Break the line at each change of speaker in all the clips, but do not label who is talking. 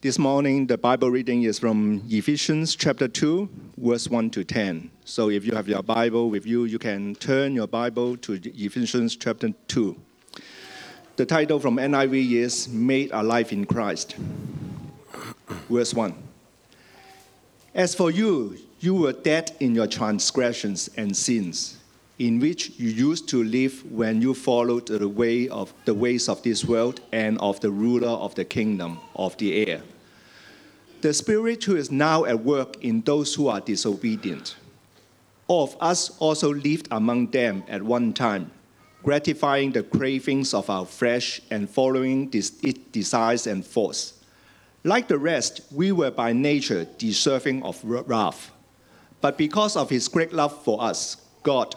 This morning, the Bible reading is from Ephesians chapter 2, verse 1 to 10. So if you have your Bible with you, you can turn your Bible to Ephesians chapter 2. The title from NIV is Made Alive in Christ. Verse 1. As for you, you were dead in your transgressions and sins in which you used to live when you followed the way of the ways of this world and of the ruler of the kingdom of the air. The spirit who is now at work in those who are disobedient. All of us also lived among them at one time, gratifying the cravings of our flesh and following its desires and thoughts. Like the rest, we were by nature deserving of wrath. But because of his great love for us, God,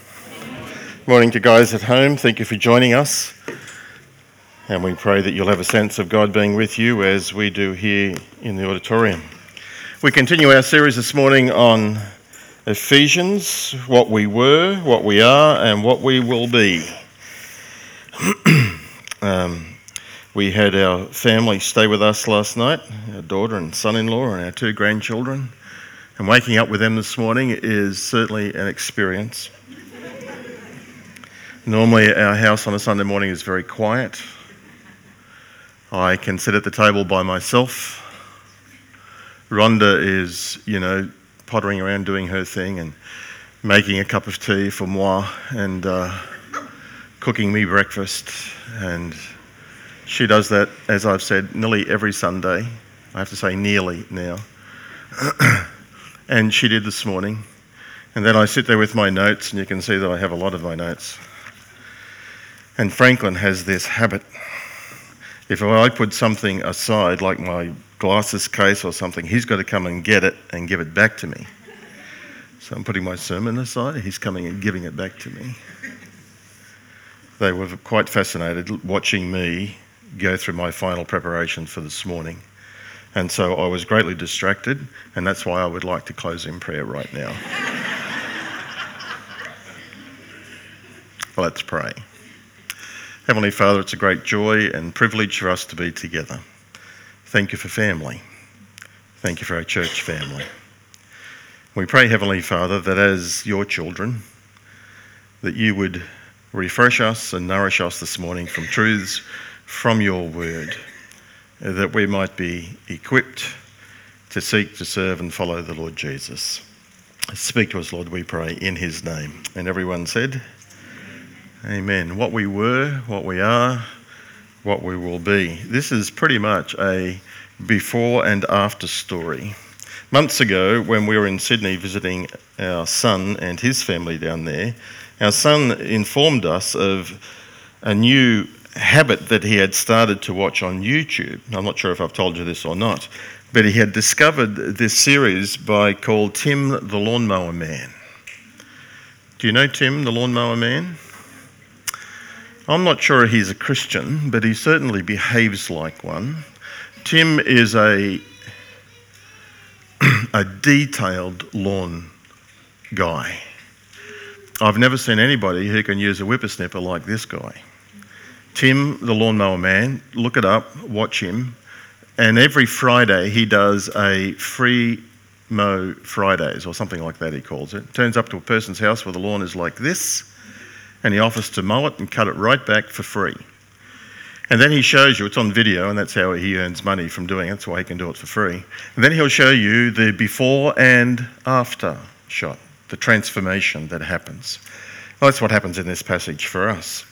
Good morning to guys at home. Thank you for joining us. And we pray that you'll have a sense of God being with you as we do here in the auditorium. We continue our series this morning on Ephesians what we were, what we are, and what we will be. um, we had our family stay with us last night, our daughter and son in law, and our two grandchildren. And waking up with them this morning is certainly an experience. Normally, our house on a Sunday morning is very quiet. I can sit at the table by myself. Rhonda is, you know, pottering around doing her thing and making a cup of tea for moi and uh, cooking me breakfast. And she does that, as I've said, nearly every Sunday. I have to say nearly now. and she did this morning. And then I sit there with my notes, and you can see that I have a lot of my notes. And Franklin has this habit. If I put something aside, like my glasses case or something, he's got to come and get it and give it back to me. So I'm putting my sermon aside, he's coming and giving it back to me. They were quite fascinated watching me go through my final preparation for this morning. And so I was greatly distracted, and that's why I would like to close in prayer right now. Let's pray. Heavenly Father, it's a great joy and privilege for us to be together. Thank you for family. Thank you for our church family. We pray, Heavenly Father, that as your children, that you would refresh us and nourish us this morning from truths from your word, that we might be equipped to seek, to serve, and follow the Lord Jesus. Speak to us, Lord, we pray, in his name. And everyone said, Amen. What we were, what we are, what we will be. This is pretty much a before and after story. Months ago, when we were in Sydney visiting our son and his family down there, our son informed us of a new habit that he had started to watch on YouTube. I'm not sure if I've told you this or not, but he had discovered this series by called Tim the Lawnmower Man. Do you know Tim the Lawnmower Man? I'm not sure he's a Christian, but he certainly behaves like one. Tim is a, a detailed lawn guy. I've never seen anybody who can use a whippersnipper like this guy. Tim, the lawnmower man, look it up, watch him. And every Friday he does a free mow Fridays or something like that, he calls it. Turns up to a person's house where the lawn is like this and he offers to mow it and cut it right back for free. And then he shows you, it's on video, and that's how he earns money from doing it. That's why he can do it for free. And then he'll show you the before and after shot, the transformation that happens. Well, that's what happens in this passage for us.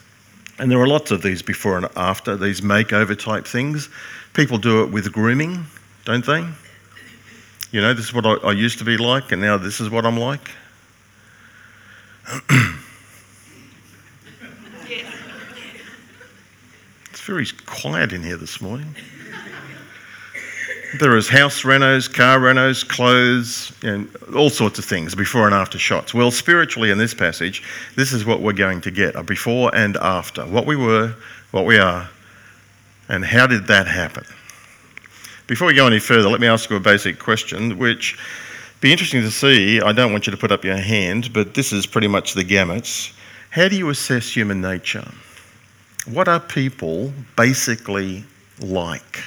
And there are lots of these before and after, these makeover type things. People do it with grooming, don't they? You know, this is what I, I used to be like, and now this is what I'm like. very quiet in here this morning. There is house renos, car renos, clothes, and all sorts of things, before and after shots. Well, spiritually, in this passage, this is what we're going to get a before and after. What we were, what we are, and how did that happen? Before we go any further, let me ask you a basic question, which be interesting to see. I don't want you to put up your hand, but this is pretty much the gamut. How do you assess human nature? What are people basically like?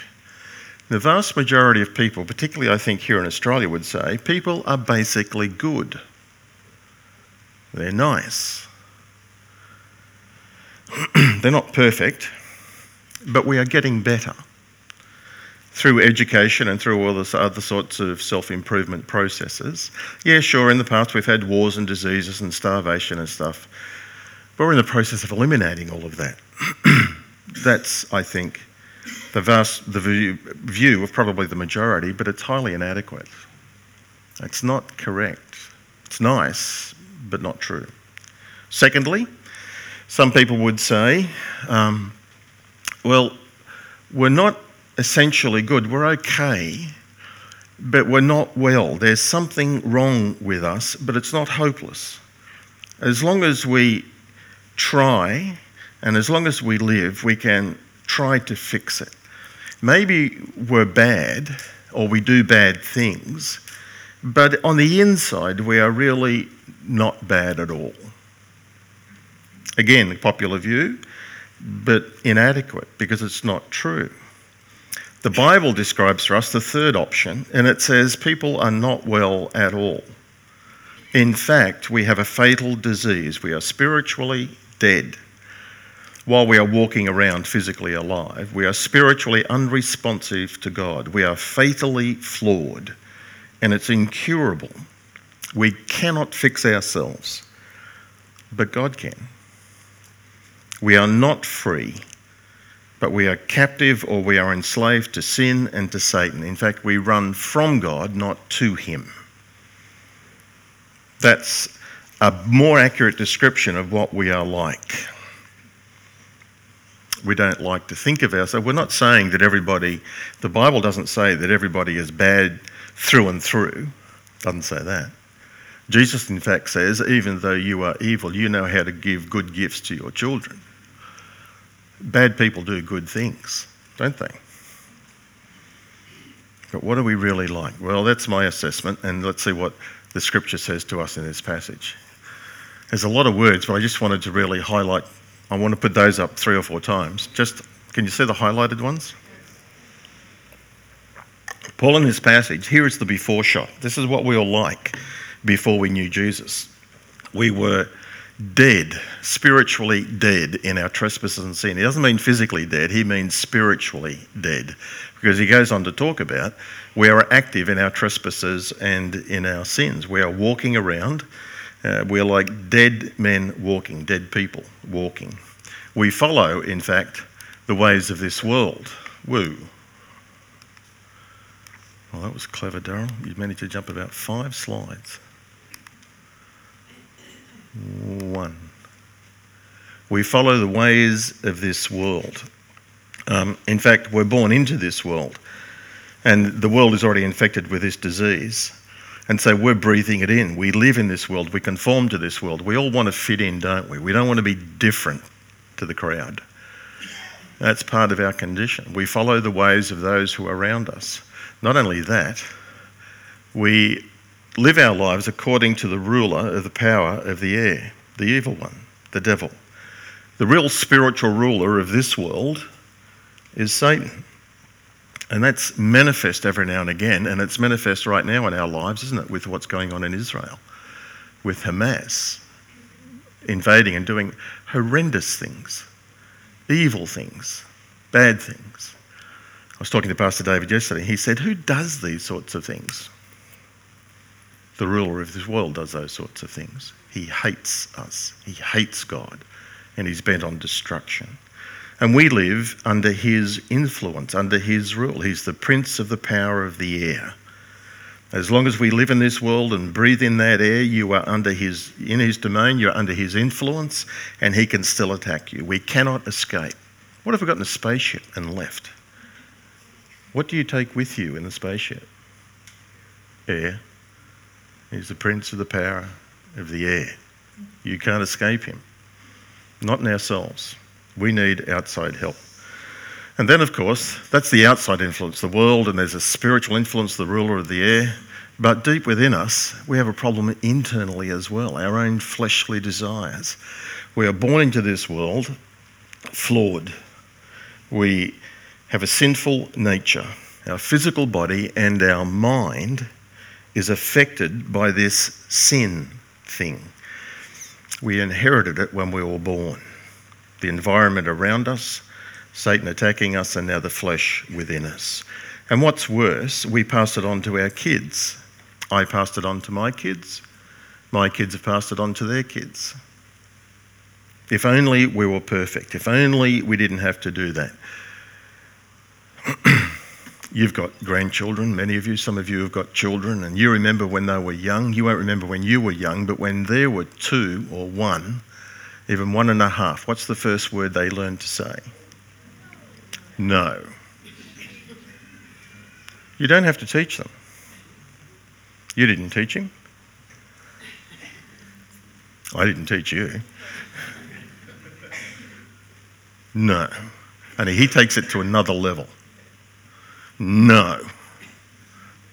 The vast majority of people, particularly I think here in Australia, would say people are basically good. They're nice. They're not perfect, but we are getting better through education and through all this other sorts of self improvement processes. Yeah, sure, in the past we've had wars and diseases and starvation and stuff, but we're in the process of eliminating all of that. That's, I think, the vast the view, of probably the majority, but it's highly inadequate. It's not correct. It's nice, but not true. Secondly, some people would say, um, well, we're not essentially good, we're okay, but we're not well. There's something wrong with us, but it's not hopeless. As long as we try and as long as we live, we can try to fix it. Maybe we're bad or we do bad things, but on the inside, we are really not bad at all. Again, popular view, but inadequate because it's not true. The Bible describes for us the third option, and it says people are not well at all. In fact, we have a fatal disease. We are spiritually dead while we are walking around physically alive. We are spiritually unresponsive to God. We are fatally flawed, and it's incurable. We cannot fix ourselves, but God can. We are not free, but we are captive or we are enslaved to sin and to Satan. In fact, we run from God, not to Him. That's a more accurate description of what we are like we don't like to think of ourselves. We're not saying that everybody, the Bible doesn't say that everybody is bad through and through. Doesn't say that. Jesus, in fact, says, even though you are evil, you know how to give good gifts to your children. Bad people do good things, don't they? But what are we really like? Well, that's my assessment, and let's see what the scripture says to us in this passage. There's a lot of words, but I just wanted to really highlight I want to put those up three or four times. Just, can you see the highlighted ones? Paul in this passage, here is the before shot. This is what we were like before we knew Jesus. We were dead, spiritually dead in our trespasses and sin. He doesn't mean physically dead, he means spiritually dead. Because he goes on to talk about we are active in our trespasses and in our sins. We are walking around uh, we're like dead men walking, dead people walking. We follow, in fact, the ways of this world. Woo. Well, that was clever, Daryl. You managed to jump about five slides. One. We follow the ways of this world. Um, in fact, we're born into this world, and the world is already infected with this disease. And so we're breathing it in. We live in this world. We conform to this world. We all want to fit in, don't we? We don't want to be different to the crowd. That's part of our condition. We follow the ways of those who are around us. Not only that, we live our lives according to the ruler of the power of the air, the evil one, the devil. The real spiritual ruler of this world is Satan. And that's manifest every now and again, and it's manifest right now in our lives, isn't it, with what's going on in Israel, with Hamas invading and doing horrendous things, evil things. bad things. I was talking to Pastor David yesterday. He said, Who does these sorts of things? The ruler of this world does those sorts of things. He hates us, he hates God, and he's bent on destruction. And we live under his influence, under his rule. He's the prince of the power of the air. As long as we live in this world and breathe in that air, you are under his in his domain, you're under his influence, and he can still attack you. We cannot escape. What if we got in a spaceship and left? What do you take with you in the spaceship? Air. He's the prince of the power of the air. You can't escape him. Not in ourselves. We need outside help. And then, of course, that's the outside influence, the world, and there's a spiritual influence, the ruler of the air. But deep within us, we have a problem internally as well, our own fleshly desires. We are born into this world flawed. We have a sinful nature. Our physical body and our mind is affected by this sin thing. We inherited it when we were born. The environment around us, Satan attacking us, and now the flesh within us. And what's worse, we pass it on to our kids. I passed it on to my kids. My kids have passed it on to their kids. If only we were perfect. If only we didn't have to do that. You've got grandchildren, many of you, some of you have got children, and you remember when they were young. You won't remember when you were young, but when there were two or one, even one and a half, what's the first word they learned to say? No. You don't have to teach them. You didn't teach him. I didn't teach you. No. And he takes it to another level. No.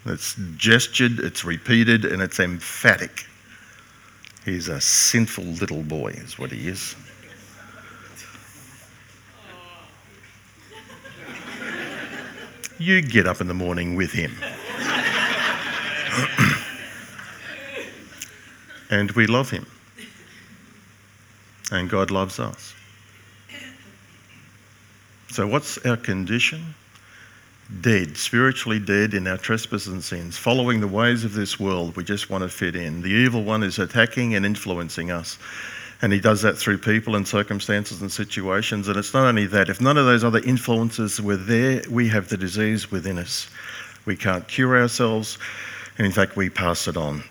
It's gestured, it's repeated, and it's emphatic. He's a sinful little boy, is what he is. You get up in the morning with him. and we love him. And God loves us. So, what's our condition? Dead, spiritually dead in our trespasses and sins, following the ways of this world. We just want to fit in. The evil one is attacking and influencing us. And he does that through people and circumstances and situations. And it's not only that, if none of those other influences were there, we have the disease within us. We can't cure ourselves, and in fact, we pass it on.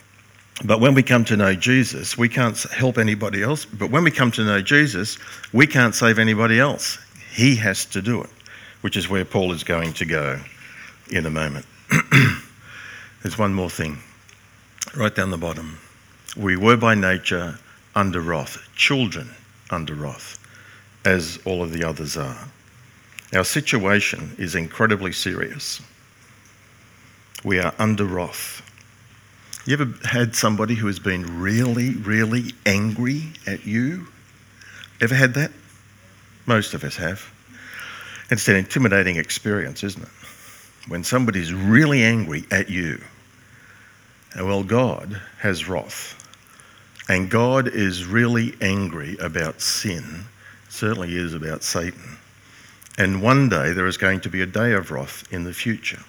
But when we come to know Jesus, we can't help anybody else. But when we come to know Jesus, we can't save anybody else. He has to do it which is where Paul is going to go in a moment. There's one more thing, right down the bottom. We were by nature under wrath, children under wrath, as all of the others are. Our situation is incredibly serious. We are under wrath. You ever had somebody who has been really, really angry at you? Ever had that? Most of us have. It's an intimidating experience, isn't it? When somebody's really angry at you. Well, God has wrath. And God is really angry about sin, certainly is about Satan. And one day there is going to be a day of wrath in the future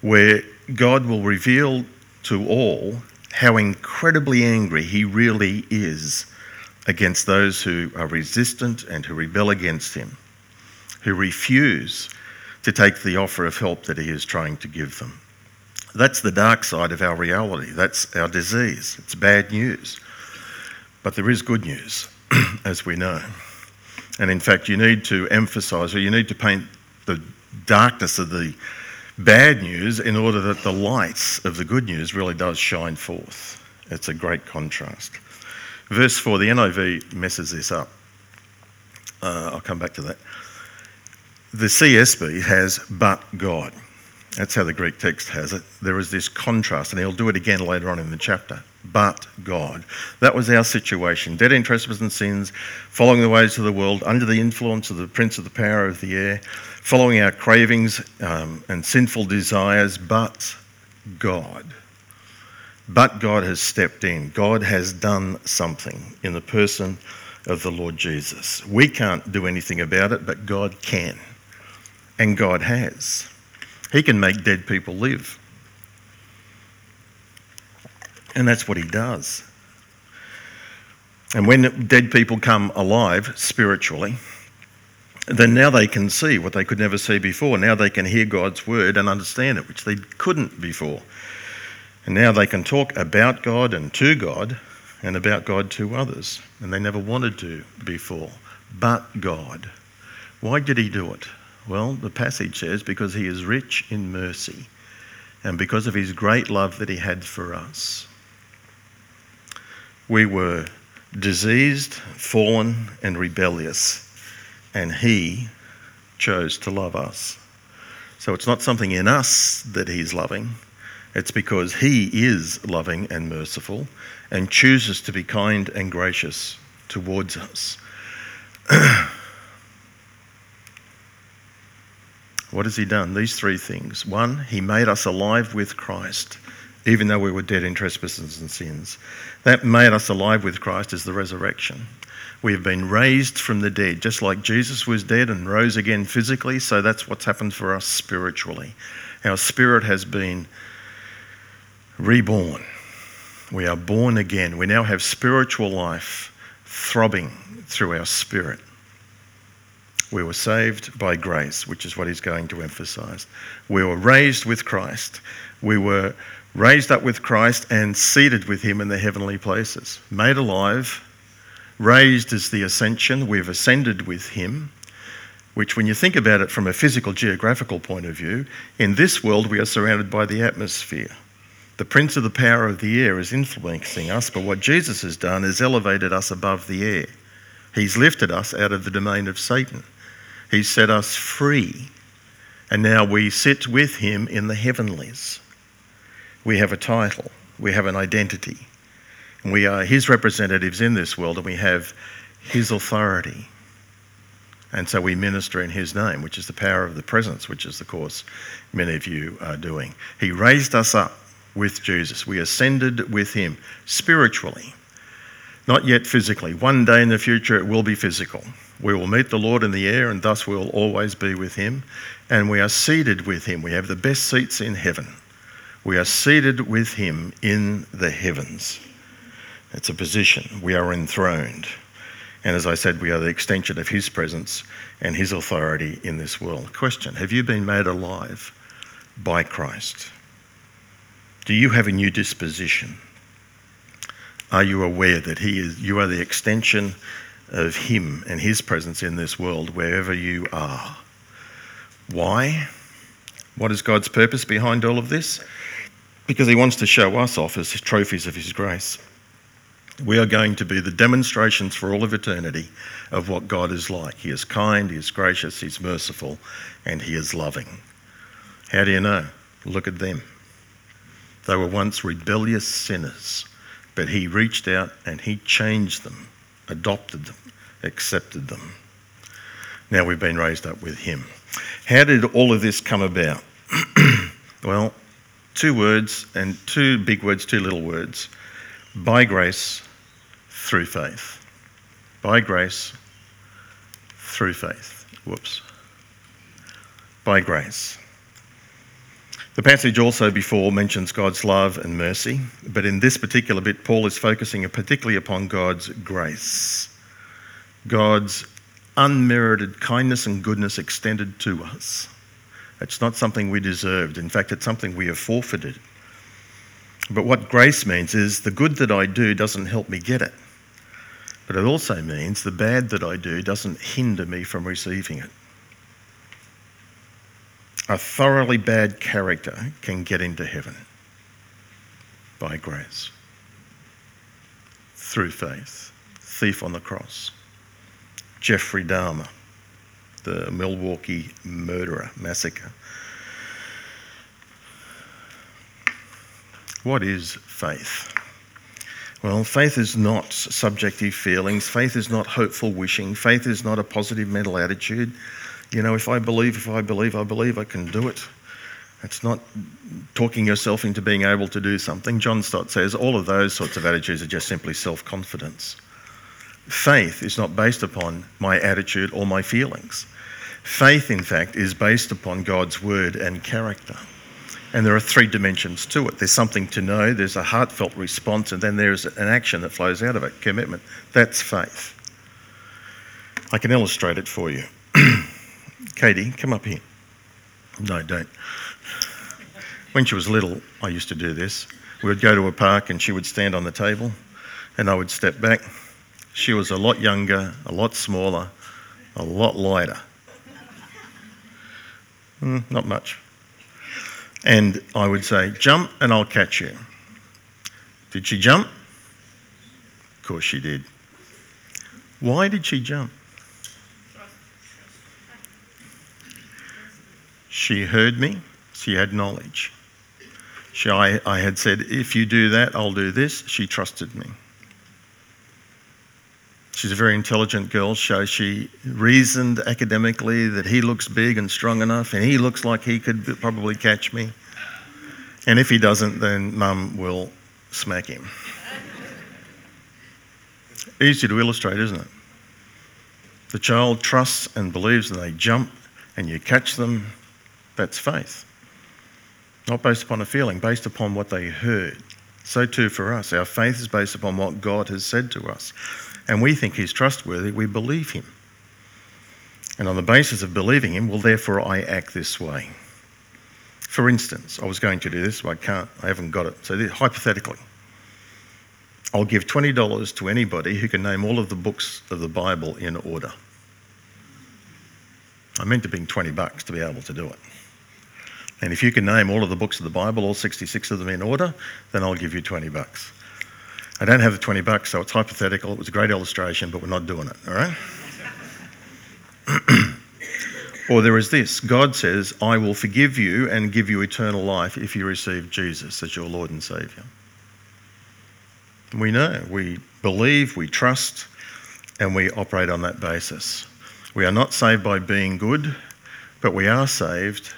where God will reveal to all how incredibly angry he really is against those who are resistant and who rebel against him who refuse to take the offer of help that He is trying to give them. That's the dark side of our reality. That's our disease. It's bad news. But there is good news, as we know. And in fact, you need to emphasize or you need to paint the darkness of the bad news in order that the light of the good news really does shine forth. It's a great contrast. Verse 4, the NIV messes this up. Uh, I'll come back to that. The CSB has but God. That's how the Greek text has it. There is this contrast, and he'll do it again later on in the chapter. But God. That was our situation. Dead in trespasses and sins, following the ways of the world, under the influence of the prince of the power of the air, following our cravings um, and sinful desires, but God. But God has stepped in. God has done something in the person of the Lord Jesus. We can't do anything about it, but God can. And God has. He can make dead people live. And that's what he does. And when dead people come alive spiritually, then now they can see what they could never see before. Now they can hear God's word and understand it, which they couldn't before. And now they can talk about God and to God and about God to others. And they never wanted to before. But God. Why did he do it? Well, the passage says because he is rich in mercy and because of his great love that he had for us. We were diseased, fallen, and rebellious and He chose to love us. So it's not something in us that He's loving, it's because He is loving and merciful and chooses to be kind and gracious towards us. what has He done? These three things. One, He made us alive with Christ even though we were dead in trespasses and sins. That made us alive with Christ is the resurrection. We have been raised from the dead, just like Jesus was dead and rose again physically, so that's what's happened for us spiritually. Our spirit has been reborn. We are born again. We now have spiritual life throbbing through our spirit. We were saved by grace, which is what he's going to emphasize. We were raised with Christ. We were raised up with Christ and seated with him in the heavenly places, made alive raised is the ascension. We've ascended with him, which, when you think about it from a physical, geographical point of view, in this world we are surrounded by the atmosphere. The prince of the power of the air is influencing us, but what Jesus has done is elevated us above the air. He's lifted us out of the domain of Satan. He's set us free. And now we sit with him in the heavenlies. We have a title, we have an identity. And we are his representatives in this world and we have his authority. And so we minister in his name, which is the power of the presence, which is the course many of you are doing. He raised us up with Jesus. We ascended with him spiritually, not yet physically. One day in the future it will be physical. We will meet the Lord in the air, and thus we will always be with him. And we are seated with him. We have the best seats in heaven. We are seated with him in the heavens. It's a position. We are enthroned. And as I said, we are the extension of His presence and His authority in this world. Question Have you been made alive by Christ? Do you have a new disposition? Are you aware that He is, you are the extension of Him and His presence in this world wherever you are? Why? What is God's purpose behind all of this? Because He wants to show us off as trophies of His grace. We are going to be the demonstrations for all of eternity of what God is like. He is kind, He is gracious, He's merciful, and He is loving. How do you know? Look at them. They were once rebellious sinners, but He reached out and He changed them, adopted them, accepted them. Now we've been raised up with Him. How did all of this come about? well, two words and two big words, two little words. By grace through faith. By grace, through faith. Whoops. By grace. The passage also before mentions God's love and mercy, but in this particular bit, Paul is focusing particularly upon God's grace. God's unmerited kindness and goodness extended to us. It's not something we deserved. In fact, it's something we have forfeited. But what grace means is the good that I do doesn't help me get it. But it also means the bad that I do doesn't hinder me from receiving it. A thoroughly bad character can get into heaven by grace, through faith. Thief on the cross, Jeffrey Dahmer, the Milwaukee murderer, massacre. What is faith? Well, faith is not subjective feelings. Faith is not hopeful wishing. Faith is not a positive mental attitude. You know, if I believe, if I believe, I believe I can do it. It's not talking yourself into being able to do something. John Stott says all of those sorts of attitudes are just simply self confidence. Faith is not based upon my attitude or my feelings. Faith, in fact, is based upon God's word and character. And there are three dimensions to it there's something to know, there's a heartfelt response, and then there's an action that flows out of it commitment. That's faith. I can illustrate it for you. Katie, come up here. No, don't. When she was little, I used to do this. We would go to a park and she would stand on the table and I would step back. She was a lot younger, a lot smaller, a lot lighter. Mm, not much. And I would say, Jump and I'll catch you. Did she jump? Of course she did. Why did she jump? She heard me, she had knowledge. She, I, I had said, If you do that, I'll do this. She trusted me. She's a very intelligent girl, so she reasoned academically that he looks big and strong enough, and he looks like he could probably catch me. And if he doesn't, then mum will smack him. Easy to illustrate, isn't it? The child trusts and believes, and they jump, and you catch them. That's faith. Not based upon a feeling, based upon what they heard. So too for us. Our faith is based upon what God has said to us and we think he's trustworthy, we believe him. And on the basis of believing him, well, therefore I act this way. For instance, I was going to do this, but I can't, I haven't got it. So, this, hypothetically, I'll give $20 to anybody who can name all of the books of the Bible in order. I meant to bring 20 bucks to be able to do it. And if you can name all of the books of the Bible, all 66 of them in order, then I'll give you 20 bucks. I don't have the 20 bucks, so it's hypothetical. It was a great illustration, but we're not doing it, all right? or there is this God says, I will forgive you and give you eternal life if you receive Jesus as your Lord and Saviour. We know, we believe, we trust, and we operate on that basis. We are not saved by being good, but we are saved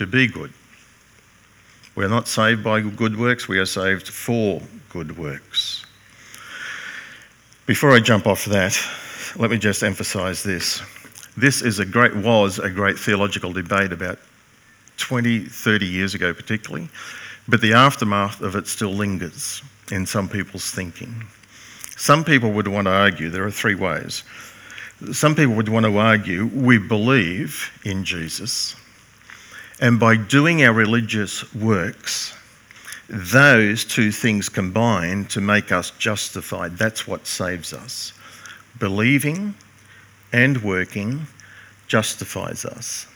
to be good. We are not saved by good works, we are saved for good works. Before I jump off that, let me just emphasize this. This is a great, was a great theological debate about 20, 30 years ago, particularly, but the aftermath of it still lingers in some people's thinking. Some people would want to argue, there are three ways. Some people would want to argue we believe in Jesus, and by doing our religious works, those two things combine to make us justified. That's what saves us. Believing and working justifies us.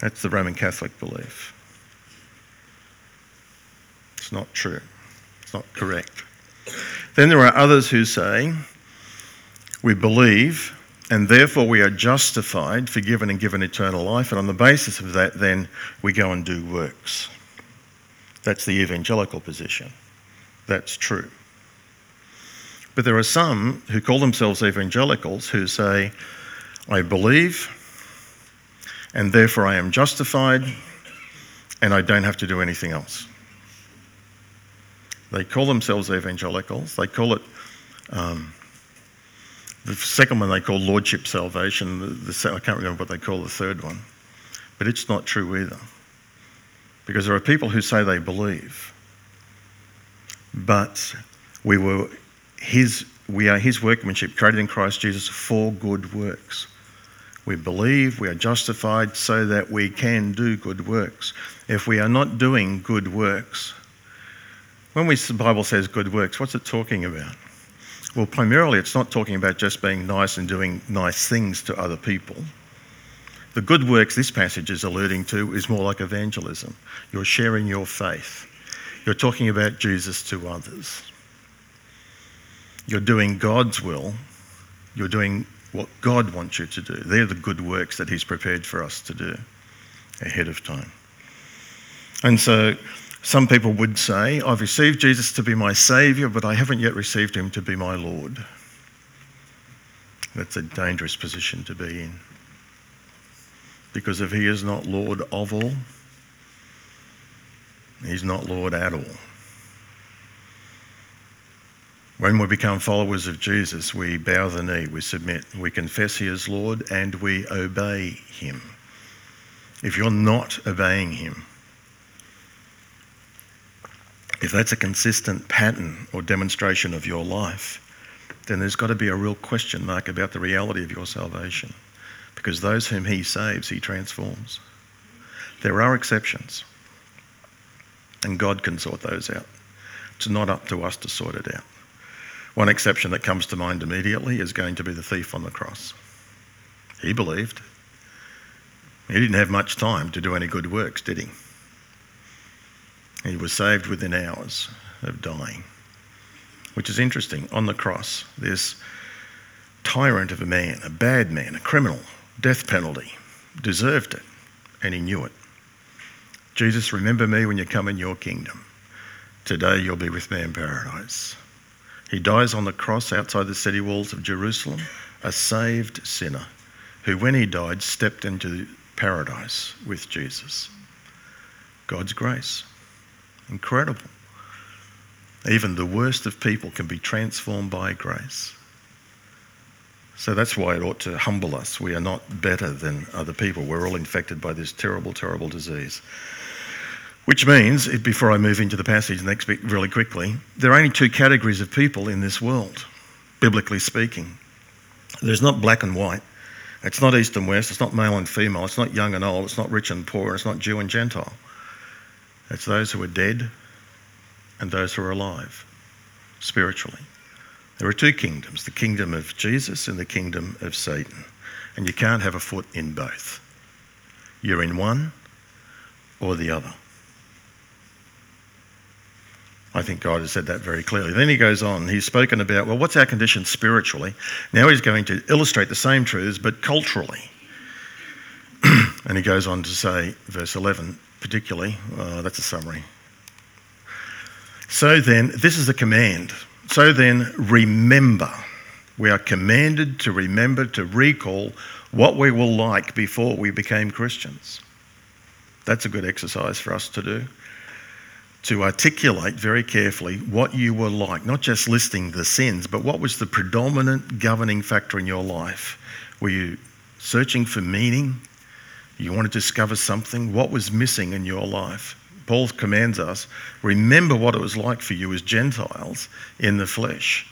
That's the Roman Catholic belief. It's not true. It's not correct. Then there are others who say we believe and therefore we are justified, forgiven, and given eternal life. And on the basis of that, then we go and do works. That's the evangelical position. That's true. But there are some who call themselves evangelicals who say, I believe, and therefore I am justified, and I don't have to do anything else. They call themselves evangelicals. They call it, um, the second one they call lordship salvation. The, the, I can't remember what they call the third one. But it's not true either. Because there are people who say they believe, but we were his, we are his workmanship created in Christ Jesus for good works. We believe we are justified so that we can do good works. If we are not doing good works, when we, the Bible says good works, what's it talking about? Well, primarily it's not talking about just being nice and doing nice things to other people. The good works this passage is alluding to is more like evangelism. You're sharing your faith. You're talking about Jesus to others. You're doing God's will. You're doing what God wants you to do. They're the good works that He's prepared for us to do ahead of time. And so some people would say, I've received Jesus to be my Saviour, but I haven't yet received Him to be my Lord. That's a dangerous position to be in. Because if he is not Lord of all, he's not Lord at all. When we become followers of Jesus, we bow the knee, we submit, we confess He is Lord, and we obey Him. If you're not obeying Him, if that's a consistent pattern or demonstration of your life, then there's got to be a real question mark about the reality of your salvation. Because those whom He saves, He transforms. There are exceptions, and God can sort those out. It's not up to us to sort it out. One exception that comes to mind immediately is going to be the thief on the cross. He believed. He didn't have much time to do any good works, did he? He was saved within hours of dying, which is interesting. On the cross, this tyrant of a man, a bad man, a criminal, death penalty, deserved it, and he knew it. Jesus, remember me when you come in your kingdom. Today you'll be with me in paradise. He dies on the cross outside the city walls of Jerusalem, a saved sinner who, when he died, stepped into paradise with Jesus. God's grace. Incredible. Even the worst of people can be transformed by grace. So that's why it ought to humble us. We are not better than other people. We're all infected by this terrible, terrible disease. Which means, before I move into the passage next bit really quickly, there are only two categories of people in this world, biblically speaking. There's not black and white. It's not east and west. It's not male and female. It's not young and old. It's not rich and poor. It's not Jew and Gentile. It's those who are dead and those who are alive spiritually. There are two kingdoms the kingdom of Jesus and the kingdom of Satan. And you can't have a foot in both. You're in one or the other. I think God has said that very clearly. Then he goes on, he's spoken about, well, what's our condition spiritually? Now he's going to illustrate the same truths, but culturally. and he goes on to say, verse 11 particularly, uh, that's a summary. So then, this is a command. So then, remember. We are commanded to remember, to recall what we were like before we became Christians. That's a good exercise for us to do to articulate very carefully what you were like, not just listing the sins, but what was the predominant governing factor in your life? Were you searching for meaning? You want to discover something? What was missing in your life? Paul commands us remember what it was like for you as Gentiles in the flesh.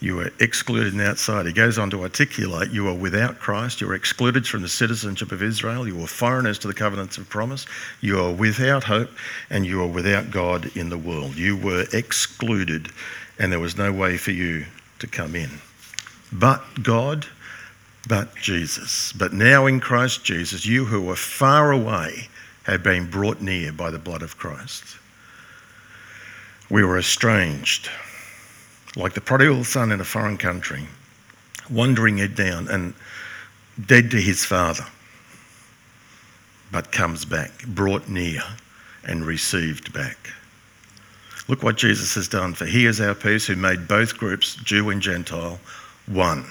You were excluded and outside. He goes on to articulate you are without Christ. You are excluded from the citizenship of Israel. You are foreigners to the covenants of promise. You are without hope and you are without God in the world. You were excluded and there was no way for you to come in. But God, but Jesus. But now in Christ Jesus, you who were far away have been brought near by the blood of Christ. We were estranged like the prodigal son in a foreign country, wandering head down and dead to his father, but comes back, brought near and received back. Look what Jesus has done, for he is our peace who made both groups, Jew and Gentile, one.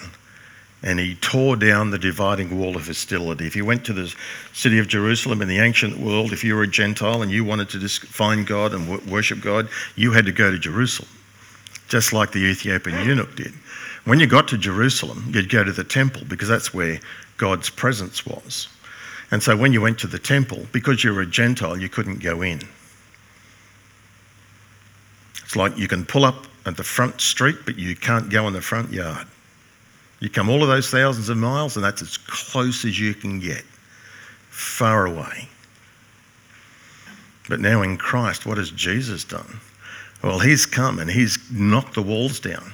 And he tore down the dividing wall of hostility. If you went to the city of Jerusalem in the ancient world, if you were a Gentile and you wanted to find God and worship God, you had to go to Jerusalem just like the Ethiopian eunuch did. When you got to Jerusalem, you'd go to the temple because that's where God's presence was. And so when you went to the temple, because you were a Gentile, you couldn't go in. It's like you can pull up at the front street, but you can't go in the front yard. You come all of those thousands of miles, and that's as close as you can get, far away. But now in Christ, what has Jesus done? Well, he's come and he's knocked the walls down.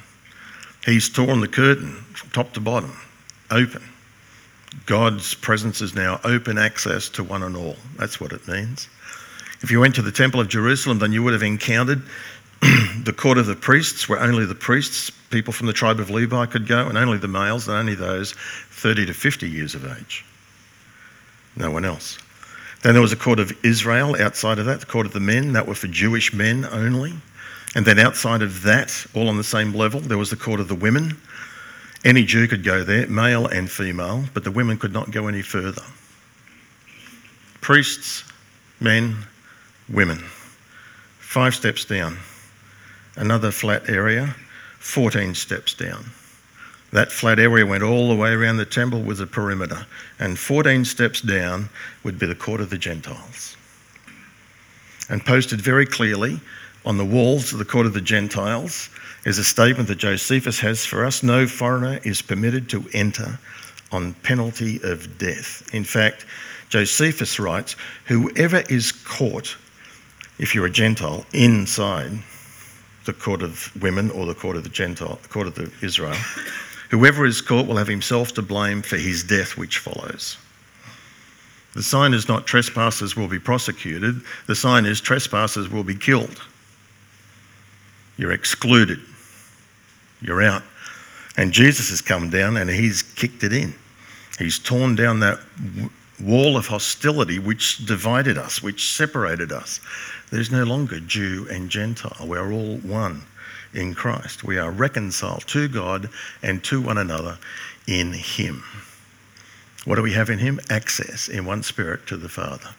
He's torn the curtain from top to bottom, open. God's presence is now open access to one and all. That's what it means. If you went to the Temple of Jerusalem, then you would have encountered the court of the priests, where only the priests, people from the tribe of Levi, could go, and only the males, and only those 30 to 50 years of age. No one else. Then there was a court of Israel outside of that, the court of the men, that were for Jewish men only. And then outside of that, all on the same level, there was the court of the women. Any Jew could go there, male and female, but the women could not go any further. Priests, men, women. Five steps down, another flat area 14 steps down. That flat area went all the way around the temple with a perimeter, and 14 steps down would be the court of the Gentiles. And posted very clearly on the walls of the court of the Gentiles is a statement that Josephus has for us no foreigner is permitted to enter on penalty of death. In fact, Josephus writes whoever is caught, if you're a Gentile, inside the court of women or the court of the Gentile, court of the Israel, whoever is caught will have himself to blame for his death which follows. The sign is not trespassers will be prosecuted, the sign is trespassers will be killed. You're excluded. You're out. And Jesus has come down and he's kicked it in. He's torn down that wall of hostility which divided us, which separated us. There's no longer Jew and Gentile. We're all one in Christ. We are reconciled to God and to one another in Him. What do we have in Him? Access in one spirit to the Father.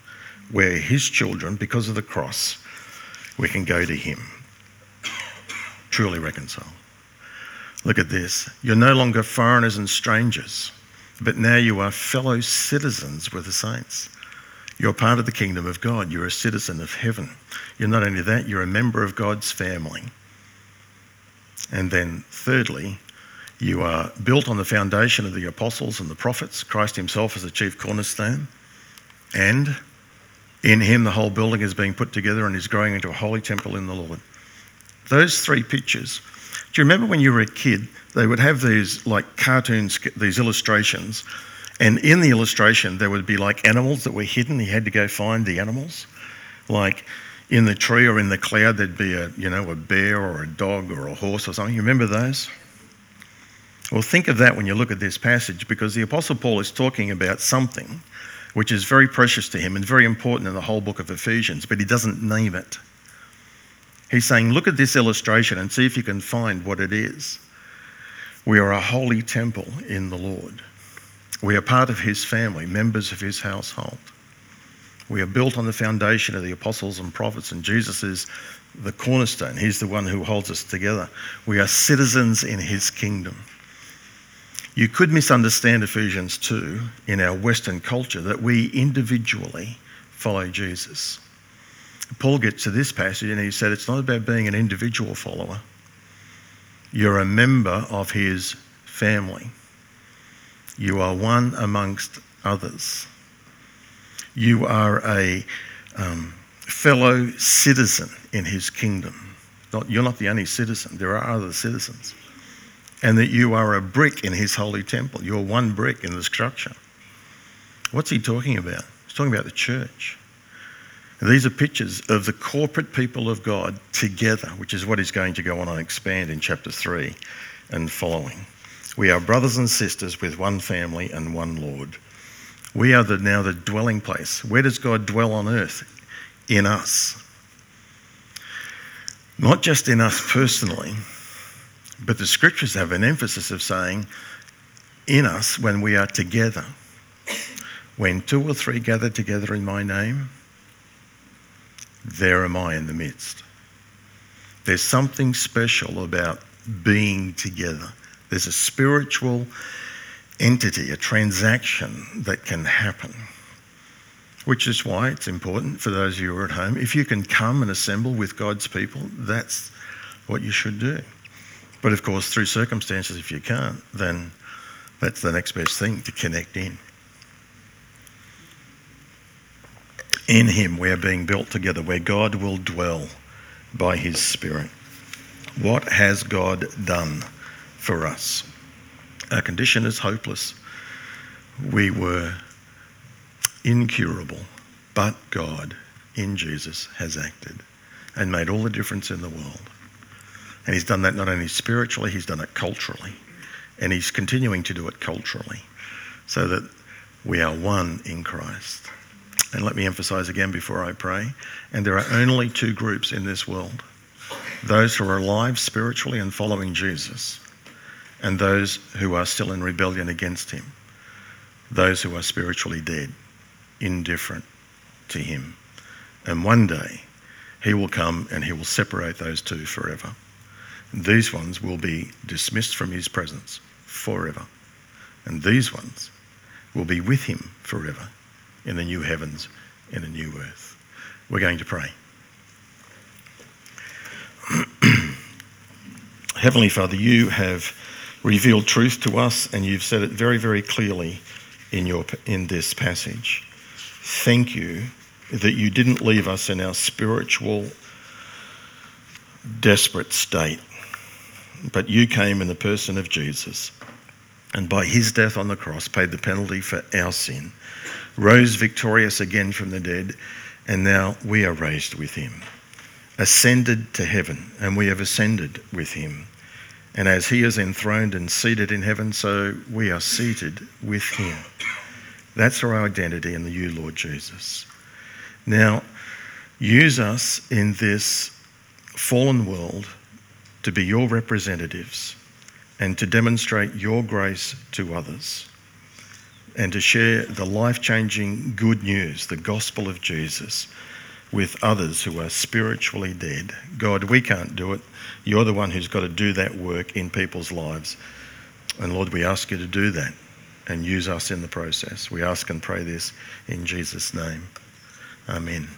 We're His children because of the cross. We can go to Him. Truly reconciled. Look at this. You're no longer foreigners and strangers, but now you are fellow citizens with the saints. You're part of the kingdom of God. You're a citizen of heaven. You're not only that, you're a member of God's family. And then, thirdly, you are built on the foundation of the apostles and the prophets, Christ Himself as the chief cornerstone. And in Him, the whole building is being put together and is growing into a holy temple in the Lord. Those three pictures do you remember when you were a kid, they would have these like cartoons, these illustrations, and in the illustration there would be like animals that were hidden. You had to go find the animals. Like in the tree or in the cloud, there'd be a you know a bear or a dog or a horse or something. You remember those? Well, think of that when you look at this passage because the Apostle Paul is talking about something which is very precious to him and very important in the whole book of Ephesians, but he doesn't name it. He's saying, look at this illustration and see if you can find what it is. We are a holy temple in the Lord. We are part of his family, members of his household. We are built on the foundation of the apostles and prophets, and Jesus is the cornerstone. He's the one who holds us together. We are citizens in his kingdom. You could misunderstand Ephesians 2 in our Western culture that we individually follow Jesus. Paul gets to this passage and he said it's not about being an individual follower. You're a member of his family. You are one amongst others. You are a um, fellow citizen in his kingdom. Not, you're not the only citizen, there are other citizens. And that you are a brick in his holy temple. You're one brick in the structure. What's he talking about? He's talking about the church. These are pictures of the corporate people of God together, which is what is going to go on and expand in chapter 3 and following. We are brothers and sisters with one family and one Lord. We are the, now the dwelling place. Where does God dwell on earth? In us. Not just in us personally, but the scriptures have an emphasis of saying, in us when we are together. When two or three gather together in my name, there am I in the midst. There's something special about being together. There's a spiritual entity, a transaction that can happen. Which is why it's important for those of you who are at home, if you can come and assemble with God's people, that's what you should do. But of course, through circumstances, if you can't, then that's the next best thing to connect in. In him we are being built together, where God will dwell by his Spirit. What has God done for us? Our condition is hopeless. We were incurable, but God in Jesus has acted and made all the difference in the world. And he's done that not only spiritually, he's done it culturally. And he's continuing to do it culturally so that we are one in Christ. And let me emphasize again before I pray. And there are only two groups in this world those who are alive spiritually and following Jesus, and those who are still in rebellion against Him. Those who are spiritually dead, indifferent to Him. And one day, He will come and He will separate those two forever. These ones will be dismissed from his presence forever. And these ones will be with him forever in the new heavens and a new earth. We're going to pray. Heavenly Father, you have revealed truth to us and you've said it very, very clearly in, your, in this passage. Thank you that you didn't leave us in our spiritual, desperate state, but you came in the person of Jesus and by his death on the cross paid the penalty for our sin, rose victorious again from the dead, and now we are raised with him, ascended to heaven, and we have ascended with him. And as he is enthroned and seated in heaven, so we are seated with him. That's our identity in the you, Lord Jesus. Now, use us in this fallen world to be your representatives and to demonstrate your grace to others and to share the life changing good news, the gospel of Jesus, with others who are spiritually dead. God, we can't do it. You're the one who's got to do that work in people's lives. And Lord, we ask you to do that and use us in the process. We ask and pray this in Jesus' name. Amen.